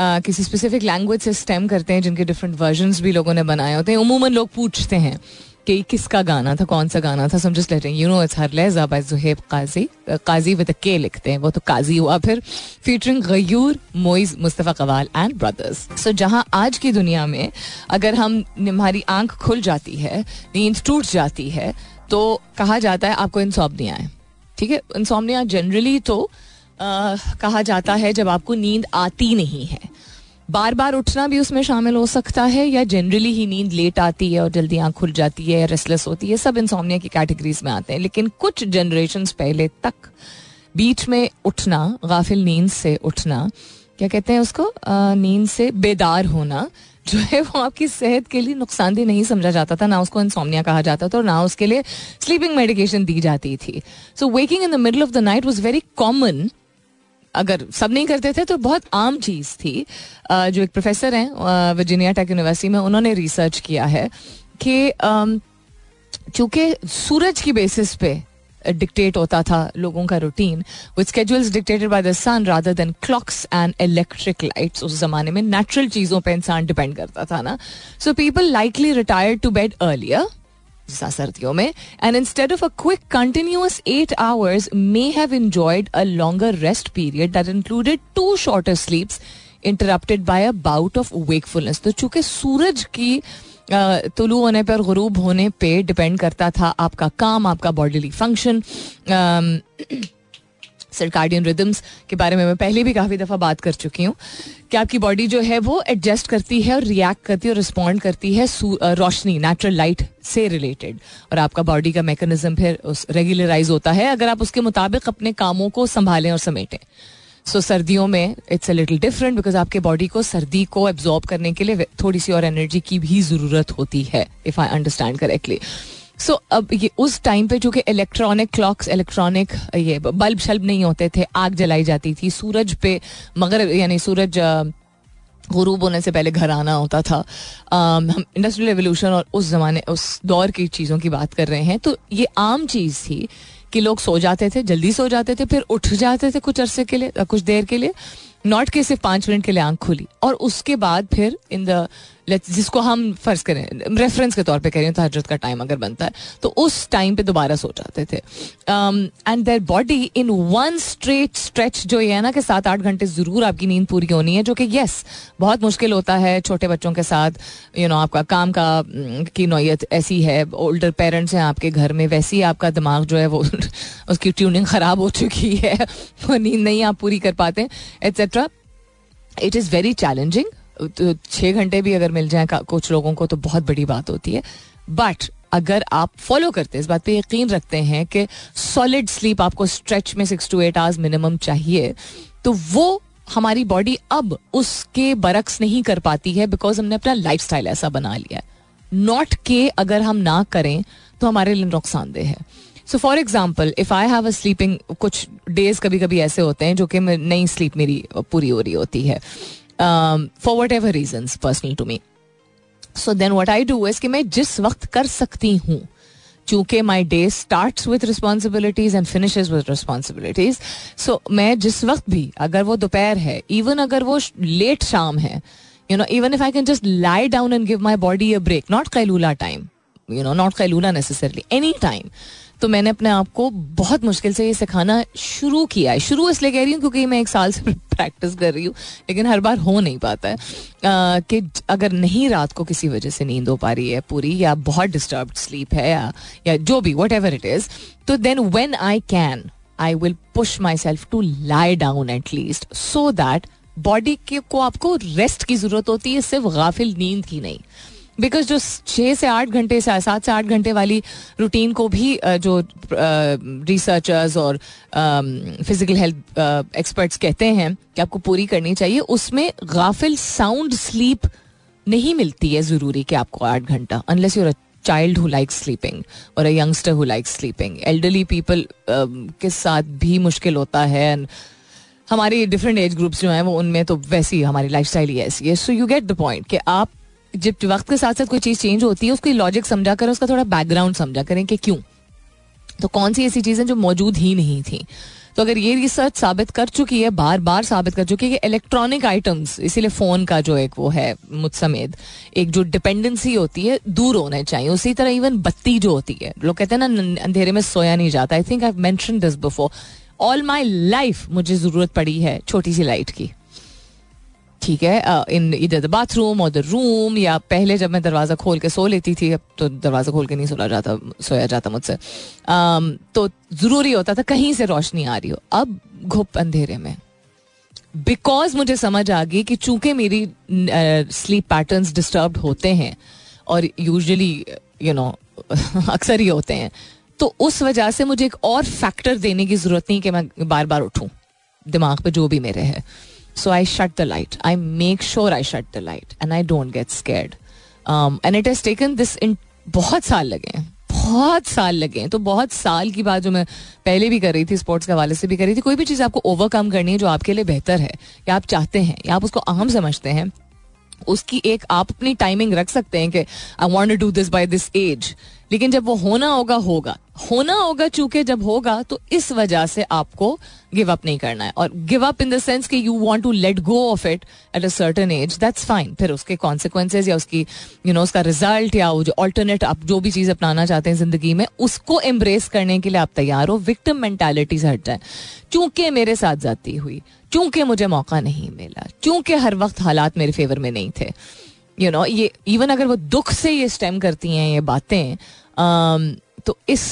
किसी स्पेसिफिक लैंग्वेज से स्टेम करते हैं, जिनके डिफरेंट वर्जन भी लोगों ने बनाए होते हैं। उमूमन लोग पूछते हैं कि किसका गाना था, कौन सा गाना था। Some just letting you know it's हर लेजा by Zuhaib Qazi Qazi with के लिखते हैं। वो तो काजी हुआ फिर। Featuring Ghayoor Moiz Mustafa Qawwal and brothers so जहाँ आज की दुनिया में अगर हम, हमारी आँख खुल जाती है, नींद टूट जाती है तो कहा जाता है आपको इंसॉमनिया है। ठीक है? इंसॉमनिया जनरली तो कहा जाता है जब आपको नींद आती नहीं है। बार बार उठना भी उसमें शामिल हो सकता है या जनरली ही नींद लेट आती है और जल्दी आँख खुल जाती है रेस्टलेस होती है, सब इंसोमिया की कैटेगरीज में आते हैं। लेकिन कुछ जनरेशन पहले तक बीच में उठना, गाफिल नींद से उठना, क्या कहते हैं उसको? नींद से बेदार होना जो है वो आपकी सेहत के लिए नुकसानदेह नहीं समझा जाता था, ना उसको इंसोमिया कहा जाता था और ना उसके लिए स्लीपिंग मेडिकेशन दी जाती थी। So waking in the middle of the night was very common अगर सब नहीं करते थे तो बहुत आम चीज़ थी। जो एक प्रोफेसर हैं वर्जीनिया टेक यूनिवर्सिटी में, उन्होंने रिसर्च किया है कि चूँकि सूरज की बेसिस पे डिक्टेट होता था लोगों का routine with schedules dictated by the sun rather than clocks and electric lights उस जमाने में नेचुरल चीज़ों पे इंसान डिपेंड करता था ना। So people likely retired to bed earlier सर्दियों में and instead of a quick continuous eight hours may have enjoyed a longer rest period that included two shorter sleeps interrupted by a bout of wakefulness तो चूँकि सूरज की तुलू होने पर, गुरूब होने पे depend करता था आपका काम, आपका बॉडीली फ़ंक्शन सर्कार्डियन रिदम्स के बारे में मैं पहले भी काफ़ी दफ़ा बात कर चुकी हूँ कि आपकी बॉडी जो है वो एडजस्ट करती है और रिएक्ट करती है और रिस्पॉन्ड करती है रोशनी नेचुरल लाइट से रिलेटेड और आपका बॉडी का मैकेनिज्म फिर उस रेगुलराइज होता है। अगर आप उसके मुताबिक अपने कामों को संभालें और समेटें। सो so, सर्दियों में it's a little different because आपके बॉडी को सर्दी को एब्जॉर्ब करने के लिए थोड़ी सी और एनर्जी की भी ज़रूरत होती है if I understand correctly so अब ये उस टाइम पे चूँकि इलेक्ट्रॉनिक क्लॉक्स इलेक्ट्रॉनिक ये बल्ब शल्ब नहीं होते थे आग जलाई जाती थी सूरज पे मगर यानी सूरज गुरूब होने से पहले घर आना होता था। um, हम इंडस्ट्रियल रेवोल्यूशन और उस जमाने उस दौर की चीज़ों की बात कर रहे हैं तो ये आम चीज़ थी कि लोग सो जाते थे जल्दी सो जाते थे फिर उठ जाते थे कुछ अरसे के लिए कुछ देर के लिए नॉट के सिर्फ़ पाँच मिनट के लिए आँख खुली और उसके बाद फिर इन द जिसको हम फ़र्ज़ करें रेफरेंस के तौर पे करें तो हज़रत का टाइम अगर बनता है तो उस टाइम पे दोबारा सो जाते थे। And their body in one straight stretch जो ये है ना कि सात आठ घंटे ज़रूर आपकी नींद पूरी होनी है जो कि यस बहुत मुश्किल होता है छोटे बच्चों के साथ यू you नो know, आपका काम का की नोयत ऐसी है ओल्डर पेरेंट्स हैं आपके घर में वैसे ही आपका दिमाग जो है वो (laughs) उसकी ट्यूनिंग ख़राब हो चुकी है (laughs) वो नींद नहीं आप पूरी कर पाते etcetera it is very challenging छः घंटे भी अगर मिल जाए कुछ लोगों को तो बहुत बड़ी बात होती है। बट अगर आप फॉलो करते हैं, इस बात पे यकीन रखते हैं कि सॉलिड स्लीप आपको स्ट्रेच में six to eight hours minimum चाहिए तो वो हमारी बॉडी अब उसके बरक्स नहीं कर पाती है बिकॉज़ हमने अपना लाइफ ऐसा बना लिया नॉट के अगर हम ना करें तो हमारे लिए नुकसानदेह है। So for example if I have a sleeping कुछ डेज़ कभी कभी ऐसे होते हैं जो कि नई स्लीप मेरी पूरी हो रही होती है। For whatever reason personal to me so then what I do is कि मैं जिस वक्त कर सकती हूँ, चूँकि my day start with responsibilities and finish with responsibilities so मैं जिस वक्त भी, अगर वो दोपहर है इवन अगर वो लेट शाम है you know even if I can just lie down and give my body a break not कैलूला time you know not कैलूला नेसेसरली एनी टाइम तो मैंने अपने आप को बहुत मुश्किल से ये सिखाना शुरू किया है। शुरू इसलिए कह रही हूँ क्योंकि मैं एक साल से (laughs) प्रैक्टिस कर रही हूँ, लेकिन हर बार हो नहीं पाता है। कि अगर नहीं रात को किसी वजह से नींद हो पा रही है पूरी, या बहुत डिस्टर्ब स्लीप है, या या जो भी वट एवर इट इज़ तो then when I can I will push myself to lie down at least so that body के को आपको रेस्ट की ज़रूरत होती है, सिर्फ़ गाफिल नींद की नहीं। बिकॉज़ जो छः से आठ घंटे से सात से आठ घंटे वाली रूटीन को भी जो रिसर्चर्स और फ़िज़िकल हेल्थ एक्सपर्ट्स कहते हैं कि आपको पूरी करनी चाहिए, उसमें गाफिल साउंड स्लीप नहीं मिलती है ज़रूरी कि आपको आठ घंटा unless your child who like sleeping और a youngster who like sleeping elderly people के साथ भी मुश्किल होता है हमारी डिफरेंट एज ग्रुप्स जो हैं, वो उनमें तो वैसी हमारी लाइफ स्टाइल ही ऐसी है। So you get the point कि आप जब वक्त के साथ साथ कोई चीज़ चेंज होती है, उसकी लॉजिक समझा कर, उसका थोड़ा बैकग्राउंड समझा करें कि क्यों? तो कौन सी ऐसी चीज़ें जो मौजूद ही नहीं थी? तो अगर ये रिसर्च साबित कर चुकी है बार बार साबित कर चुकी है कि इलेक्ट्रॉनिक आइटम्स इसीलिए फ़ोन का जो एक वो है मुझ समेत एक जो डिपेंडेंसी होती है, दूर होने चाहिए। उसी तरह इवन बत्ती जो होती है, लोग कहते हैं ना अंधेरे में सोया नहीं जाता। I think I mention this before all my life मुझे ज़रूरत पड़ी है छोटी सी लाइट की। ठीक है इन इधर द बाथरूम और द रूम या पहले जब मैं दरवाज़ा खोल के सो लेती थी, अब तो दरवाज़ा खोल के नहीं सोया जाता सोया जाता मुझसे। तो ज़रूरी होता था कहीं से रोशनी आ रही हो। अब घुप अंधेरे में। बिकॉज़ मुझे समझ आ गई कि चूँकि मेरी स्लीप पैटर्न्स डिस्टर्ब होते हैं, और यूजली यू नो अक्सर ही होते हैं तो उस वजह से मुझे एक और फैक्टर देने की ज़रूरत नहीं कि मैं बार बार उठूं। दिमाग पे जो भी मेरे है। So I shut the light. I make sure I shut the light and I don't get scared. Um, and it has taken this in बहुत साल लगे हैं बहुत साल लगे तो बहुत साल की बात जो मैं पहले भी कर रही थी स्पोर्ट्स के हवाले से भी कर रही थी कोई भी चीज़ आपको ओवरकम करनी है जो आपके लिए बेहतर है या आप चाहते हैं या आप उसको अहम समझते हैं उसकी एक आप अपनी टाइमिंग रख सकते हैं कि I won't do this by this age लेकिन जब वो होना होगा होगा। होना होगा चूँकि जब होगा तो इस वजह से आपको गिव अप नहीं करना है। और give up in the sense that you want to let go of it at a certain age that's fine फिर उसके कॉन्सिक्वेंसेज या उसकी यू you नो know, उसका रिज़ल्ट या जो ऑल्टरनेट आप जो भी चीज़ अपनाना चाहते हैं ज़िंदगी में उसको एम्ब्रेस करने के लिए आप तैयार हो। विक्टिम मेंटालिटी से हट जाए। चूँकि मेरे साथ जाती हुई चूँकि मुझे मौका नहीं मिला चूँकि हर वक्त हालात मेरे फेवर में नहीं थे। यू you नो know, ये इवन अगर वो दुख से ये स्टेम करती हैं ये बातें तो इस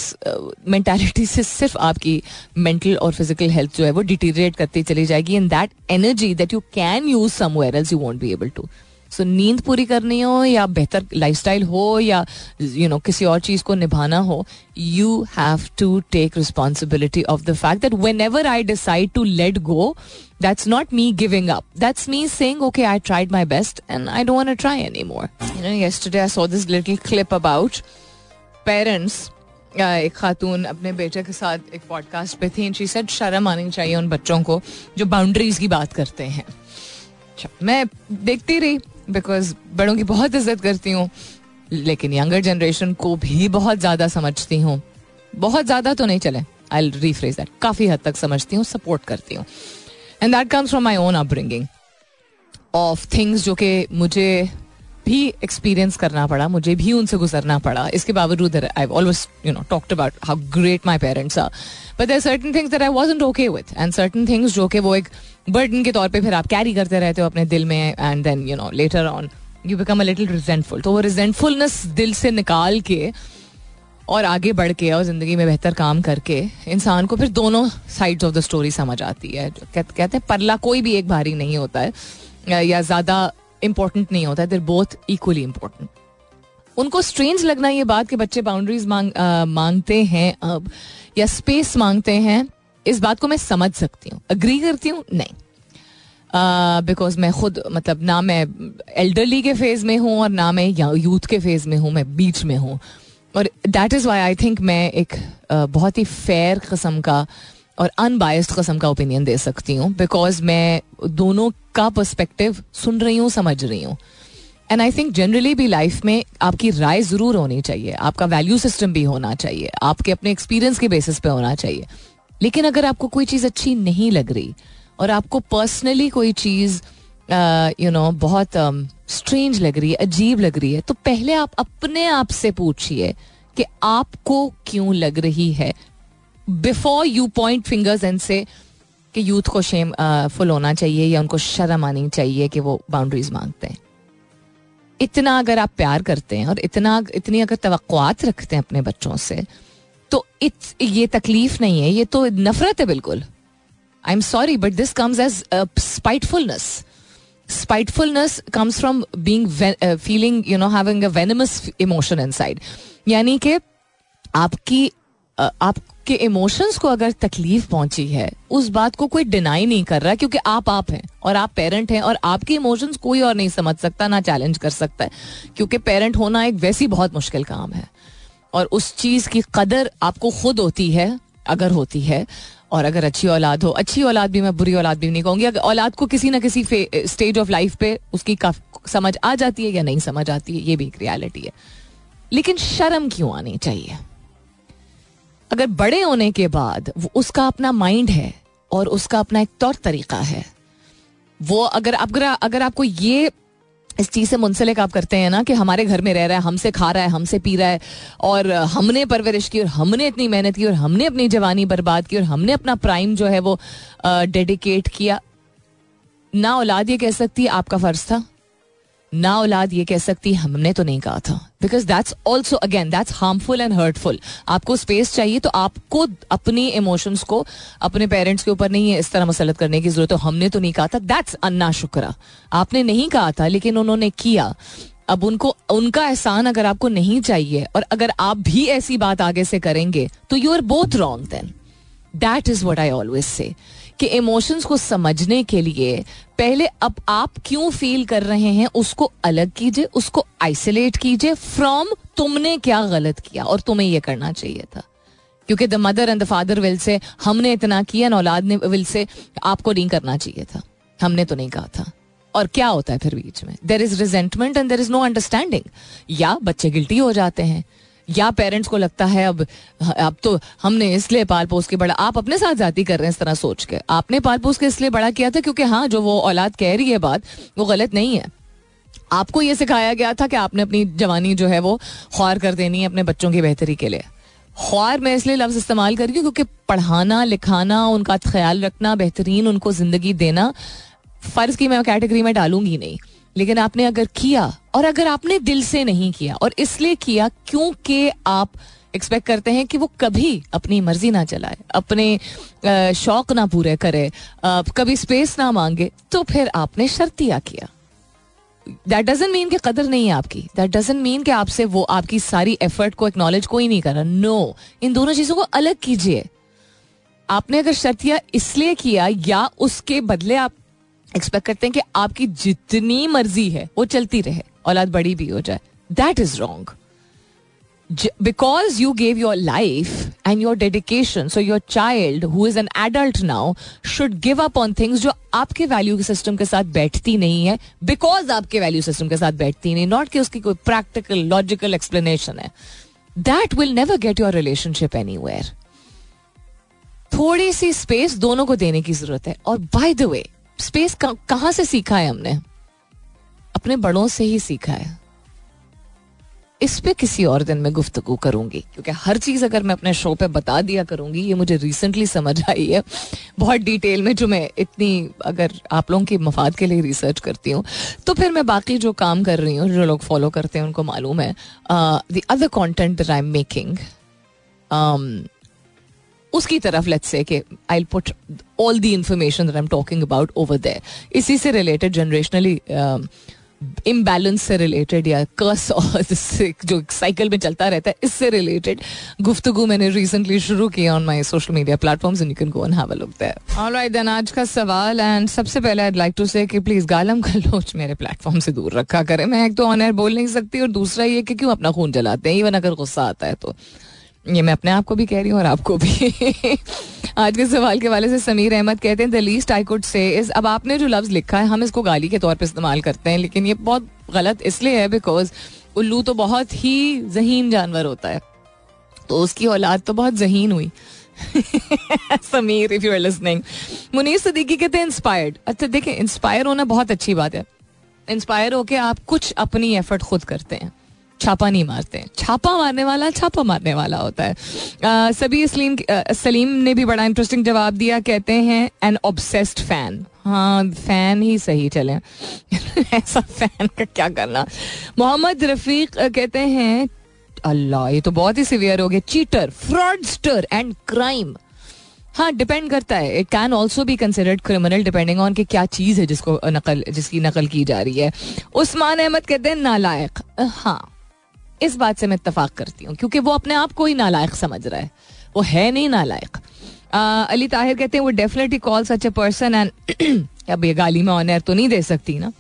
मेंटालिटी uh, से सिर्फ़ आपकी मेंटल और फ़िज़िकल हेल्थ जो है वो डिटीरिएट करती चली जाएगी in that energy that you can use somewhere else you won't be able to so नींद पूरी करनी हो या बेहतर लाइफस्टाइल हो या यू नो किसी और चीज़ को निभाना हो you have to take responsibility of the fact that whenever I decide to let go that's not me giving up that's me saying okay I tried my best and I don't try anymore you know yesterday I saw this little clip about parents एक खातून अपने बेटे के साथ एक podcast पे थी she said शर्म आनी चाहिए उन बच्चों को जो बाउंड्रीज की बात करते हैं. अच्छा, मैं देखती रही बिकॉज़ बड़ों की बहुत इज़्ज़त करती हूँ लेकिन यंगर जनरेशन को भी बहुत ज़्यादा समझती हूँ। बहुत ज़्यादा तो नहीं चले आई रीफ्रेज दैट काफ़ी हद तक समझती हूँ सपोर्ट करती हूँ। And that comes from my own upbringing of things जो कि मुझे भी एक्सपीरियंस करना पड़ा, मुझे भी उनसे गुजरना पड़ा। इसके बावजूद I always you know talked about how great my parents are but there certain things that I wasn't okay with and certain things जो कि वो एक बर्डन के तौर पे फिर आप कैरी करते रहते हो अपने दिल में and then you know later on you become a little resentful तो वो रिजेंटफुलनेस दिल से निकाल के और आगे बढ़ के और ज़िंदगी में बेहतर काम करके इंसान को फिर दोनों साइड्स ऑफ़ द स्टोरी समझ आती है। कहते हैं, परला कोई भी एक भारी नहीं होता है या ज़्यादा इंपॉर्टेंट नहीं होता है देर बोथ इक्वली इंपॉर्टेंट उनको स्ट्रेंज लगना ये बात कि बच्चे बाउंड्रीज मांग, आ, मांगते हैं अब या स्पेस मांगते हैं इस बात को मैं समझ सकती हूँ। अग्री करती हूँ? नहीं। बिकॉज़ uh, मैं खुद मतलब ना मैं एल्डरली के फ़ेज़ में हूँ और ना मैं यूथ के फ़ेज़ में हूँ मैं बीच में हूँ। और that is why I think मैं एक uh, बहुत ही फेयर कस्म का और अनबायस्ड कस्म का ओपिनियन दे सकती हूँ बिकॉज़ मैं दोनों का पर्सपेक्टिव सुन रही हूँ, समझ रही हूँ। एंड आई थिंक जनरली भी लाइफ में आपकी राय ज़रूर होनी चाहिए, आपका वैल्यू सिस्टम भी होना चाहिए, आपके अपने एक्सपीरियंस के बेसिस पे होना चाहिए। लेकिन अगर आपको कोई चीज़ अच्छी नहीं लग रही, और आपको पर्सनली कोई चीज़ यू नो बहुत स्ट्रेंज लग रही है, अजीब लग रही है तो पहले आप अपने आप से पूछिए कि आपको क्यों लग रही है? Before you point fingers and say कि यूथ को शेम फुल होना चाहिए या उनको शर्म आनी चाहिए कि वो बाउंड्रीज मांगते हैं। इतना अगर आप प्यार करते हैं और इतना इतनी अगर तवक्कुआत रखते हैं अपने बच्चों से तो इत, ये तकलीफ़ नहीं है ये तो नफरत है बिल्कुल। I am sorry but this comes as spitefulness spitefulness comes from being feeling you know having a venomous emotion inside यानी कि आपकी आपके इमोशंस को अगर तकलीफ़ पहुँची है, उस बात को कोई डिनाई नहीं कर रहा, क्योंकि आप आप हैं, और आप पेरेंट हैं, और आपके इमोशंस कोई और नहीं समझ सकता, ना चैलेंज कर सकता है, क्योंकि पेरेंट होना एक वैसी बहुत मुश्किल काम है। और उस चीज़ की कदर आपको खुद होती है, अगर होती है, और अगर अच्छी औलाद हो, अच्छी औलाद भी मैं बुरी औलाद भी नहीं कहूँगी, अगर औलाद को किसी ना किसी स्टेज ऑफ़ लाइफ पे उसकी समझ आ जाती है या नहीं समझ आती है, ये भी एक रियलिटी है। लेकिन शर्म क्यों आनी चाहिए? अगर बड़े होने के बाद वो उसका अपना माइंड है और उसका अपना एक तौर तरीका है। वो अगर अगर अगर आपको ये इस चीज़ से मुंसलिक आप करते हैं ना कि हमारे घर में रह रहा है, हमसे खा रहा है, हमसे पी रहा है, और हमने परवरिश की, और हमने इतनी मेहनत की, और हमने अपनी जवानी बर्बाद की, और हमने अपना प्राइम जो है वो डेडिकेट किया। ना औलाद ये कह सकती, आपका फ़र्ज़ था। ना औलाद ये कह सकती, हमने तो नहीं कहा था। Because that's also again that's harmful and hurtful आपको स्पेस चाहिए तो आपको अपनी इमोशंस को, अपने पेरेंट्स के ऊपर नहीं है इस तरह मसलत करने की ज़रूरत है हमने तो नहीं कहा था। दैट्स अन्ना शुक्रा आपने नहीं कहा था, लेकिन उन्होंने किया। अब उनको, उनका एहसान अगर आपको नहीं चाहिए, और अगर आप भी ऐसी बात आगे से करेंगे तो you are both wrong then that is what I always say कि इमोशंस को समझने के लिए पहले अब आप क्यों फील कर रहे हैं, उसको अलग कीजिए, उसको आइसोलेट कीजिए फ्रॉम तुमने क्या गलत किया और तुम्हें यह करना चाहिए था। क्योंकि the mother and the father will say हमने इतना किया औलाद ने विल से आपको नहीं करना चाहिए था। हमने तो नहीं कहा था। और क्या होता है फिर बीच में? There is resentment and there is no understanding या बच्चे गिल्टी हो जाते हैं। या पेरेंट्स को लगता है अब अब तो हमने इसलिए पाल पोस के बड़ा, आप अपने साथ जाती कर रहे हैं इस तरह सोच के। आपने पाल पोस के इसलिए बड़ा किया था क्योंकि हाँ जो वो औलाद कह रही है बात, वो गलत नहीं है। आपको ये सिखाया गया था कि आपने अपनी जवानी जो है वो ख्वार कर देनी है अपने बच्चों की बेहतरी के लिए। ख्वार मैं इसलिए लफ्ज इस्तेमाल कर रही हूँ क्योंकि पढ़ाना, लिखाना, उनका ख्याल रखना, बेहतरीन उनको ज़िंदगी देना, फ़र्ज़ की मैं कैटेगरी में डालूँगी नहीं। लेकिन आपने अगर किया और अगर आपने दिल से नहीं किया और इसलिए किया क्योंकि आप एक्सपेक्ट करते हैं कि वो कभी अपनी मर्ज़ी ना चलाए, अपने शौक ना पूरे करे कभी स्पेस ना मांगे तो फिर आपने शर्तिया किया। दैट डजेंट मीन कि कदर नहीं है आपकी। दैट डजेंट मीन कि आपसे वो, आपकी सारी एफर्ट को एक्नॉलेज कोई नहीं कर रहा। No no. इन दोनों चीज़ों को अलग कीजिए। आपने अगर शर्तिया इसलिए किया या उसके बदले आप एक्सपेक्ट करते हैं कि आपकी जितनी मर्ज़ी है, वो चलती रहे, औलाद बड़ी भी हो जाए। That is wrong because you gave your life and your dedication, so your child, who is an adult now, should give up on things जो आपके वैल्यू सिस्टम के साथ बैठती नहीं है बिकॉज़ आपके वैल्यू सिस्टम के साथ बैठती नहीं नॉट कि उसकी कोई प्रैक्टिकल लॉजिकल एक्सप्लेनेशन है। That will never get your relationship anywhere थोड़ी सी स्पेस दोनों को देने की ज़रूरत है। और बाय द वे स्पेस कहाँ से सीखा है हमने? अपने बड़ों से ही सीखा है। इस पे किसी और दिन में गुफ्तगु करूँगी, क्योंकि हर चीज़ अगर मैं अपने शो पे बता दिया करूँगी, ये मुझे रिसेंटली समझ आई है। बहुत डिटेल में जो मैं इतनी, अगर आप लोगों के मफाद के लिए रिसर्च करती हूँ तो फिर मैं बाकी जो काम कर रही हूँ, जो लोग फॉलो करते हैं, उनको मालूम है the other content I am making उसकी तरफ़ लेट्स से कि I put all the information that I am talking about over there इसी से रिलेटेड जनरेशनली इम्बैलेंस से रिलेटेड या कर्स (laughs) और जो साइकिल में चलता रहता है, इससे रिलेटेड गुफ्तगु मैंने रिसेंटली शुरू किया on my social media platforms and you can go and have a look there alright then आज का सवाल एंड सबसे पहले आई लाइक टू से कि प्लीज़ गालम गलोच मेरे प्लेटफॉर्म से दूर रखा करें। मैं एक तो ऑन एयर बोल नहीं सकती और दूसरा ये कि क्यों अपना खून जलाते हैं? इवन अगर गुस्सा आता है तो। ये मैं अपने आप को भी कह रही हूँ और आपको भी। आज के सवाल के वाले से समीर अहमद कहते हैं the least I could say is अब आपने जो लफ्ज लिखा है, हम इसको गाली के तौर पर इस्तेमाल करते हैं, लेकिन ये बहुत गलत इसलिए है बिकॉज़ उल्लू तो बहुत ही जहीन जानवर होता है। तो उसकी औलाद तो बहुत जहीन हुई। (laughs) Sameer if you are listening Munir Siddiqui कहते हैं इंस्पायर्ड अच्छा देखें इंस्पायर होना बहुत अच्छी बात है। इंस्पायर होके आप कुछ अपनी एफर्ट खुद करते हैं। छापा नहीं मारते छापा मारने वाला, छापा मारने वाला होता है। सभी सलीम सलीम ने भी बड़ा इंटरेस्टिंग जवाब दिया, कहते हैं एन ऑब्सेस्ड फ़ैन हाँ फ़ैन ही सही चले। (laughs) ऐसा फ़ैन का क्या करना? मोहम्मद रफीक कहते हैं, अल्लाह, ये तो बहुत ही सिवियर हो गया। चीटर फ्रॉडस्टर एंड क्राइम हाँ डिपेंड करता है। It can also be considered criminal depending on कि क्या चीज़ है जिसको नकल, जिसकी नकल की जा रही है। उस्मान अहमद कहते हैं, नालायक. हाँ। इस बात से मैं इतफाक करती हूँ, क्योंकि वो अपने आप को ही नालायक समझ रहा है। वो है नहीं नालायक। अली ताहिर कहते हैं, वो definitely call such a person and अब ये गाली में ऑनर तो नहीं दे सकती ना।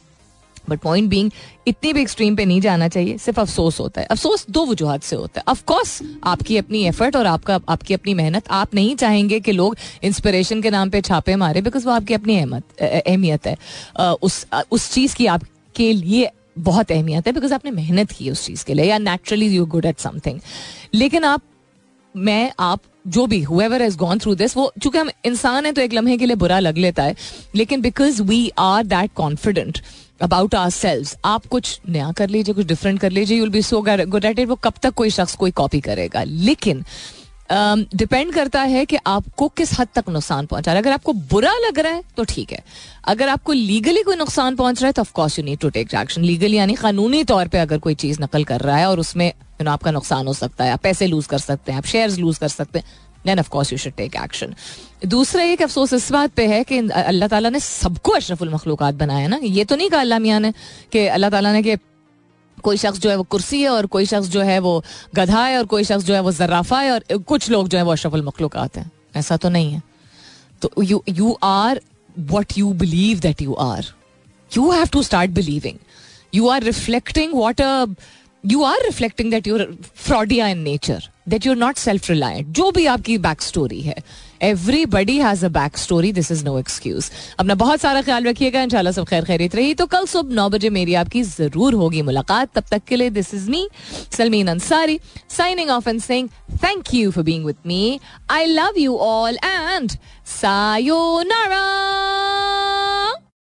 बट पॉइंट बींग इतनी भी एक्सट्रीम पे नहीं जाना चाहिए, सिर्फ़ अफसोस होता है। अफसोस दो वजूहत से होता है। अफकोर्स आपकी अपनी एफर्ट और आपका, आपकी अपनी मेहनत, आप नहीं चाहेंगे कि लोग इंस्पिरेशन के नाम पे छापे मारे बिकॉज़ वो आपकी अपनी अहमियत है। उस उस चीज़ की आपके लिए बहुत अहमियत है बिकॉज़ आपने मेहनत की उस चीज़ के लिए, या naturally you good at something लेकिन आप, मैं, आप, जो भी whoever has gone through this वो, चूँकि हम इंसान है तो एक लम्हे के लिए बुरा लग लेता है, लेकिन because we are that confident about ourselves आप कुछ नया कर लीजिए, कुछ डिफरेंट कर लीजिए you'll be so good at it वो कब तक कोई शख्स कोई कॉपी करेगा? लेकिन डिपेंड करता है कि आपको किस हद तक नुकसान पहुँचा रहा है। अगर आपको बुरा लग रहा है तो ठीक है। अगर आपको लीगली कोई नुकसान पहुँच रहा है तो of course you need to take action legally यानी कानूनी तौर पर अगर कोई चीज़ नकल कर रहा है और उसमें यू नो आपका नुकसान हो सकता है, आप पैसे लूज कर सकते हैं, आप शेयर लूज कर सकते हैं then of course you should take action दूसरा एक अफसोस इस बात पे है कि अल्लाह ताला ने सबको अशरफुल मखलूक बनाया ना। ये तो नहीं कहा अल्लाह मियाँ ने कि अल्लाह ताला ने कि कोई शख्स जो है वो कुर्सी है और कोई शख्स जो है वो गधा है और कोई शख्स जो है वो जर्राफा है और कुछ लोग जो है वो अशरफुल मखलूक हैं। ऐसा तो नहीं है। तो you you are what you believe that you are you have to start believing you are reflecting what you are reflecting that you're फ्रॉडिया in nature that you're not self reliant जो भी आपकी बैक स्टोरी है everybody has a back story this is no excuse अपना बहुत सारा ख्याल रखिएगा। इंशाल्लाह सब खैर खैरित रही। तो कल सुबह नौ बजे मेरी आपकी ज़रूर होगी मुलाकात। तब तक के लिए this is me Salmeen Ansari signing off and saying thank you for being with me I love you all and sayonara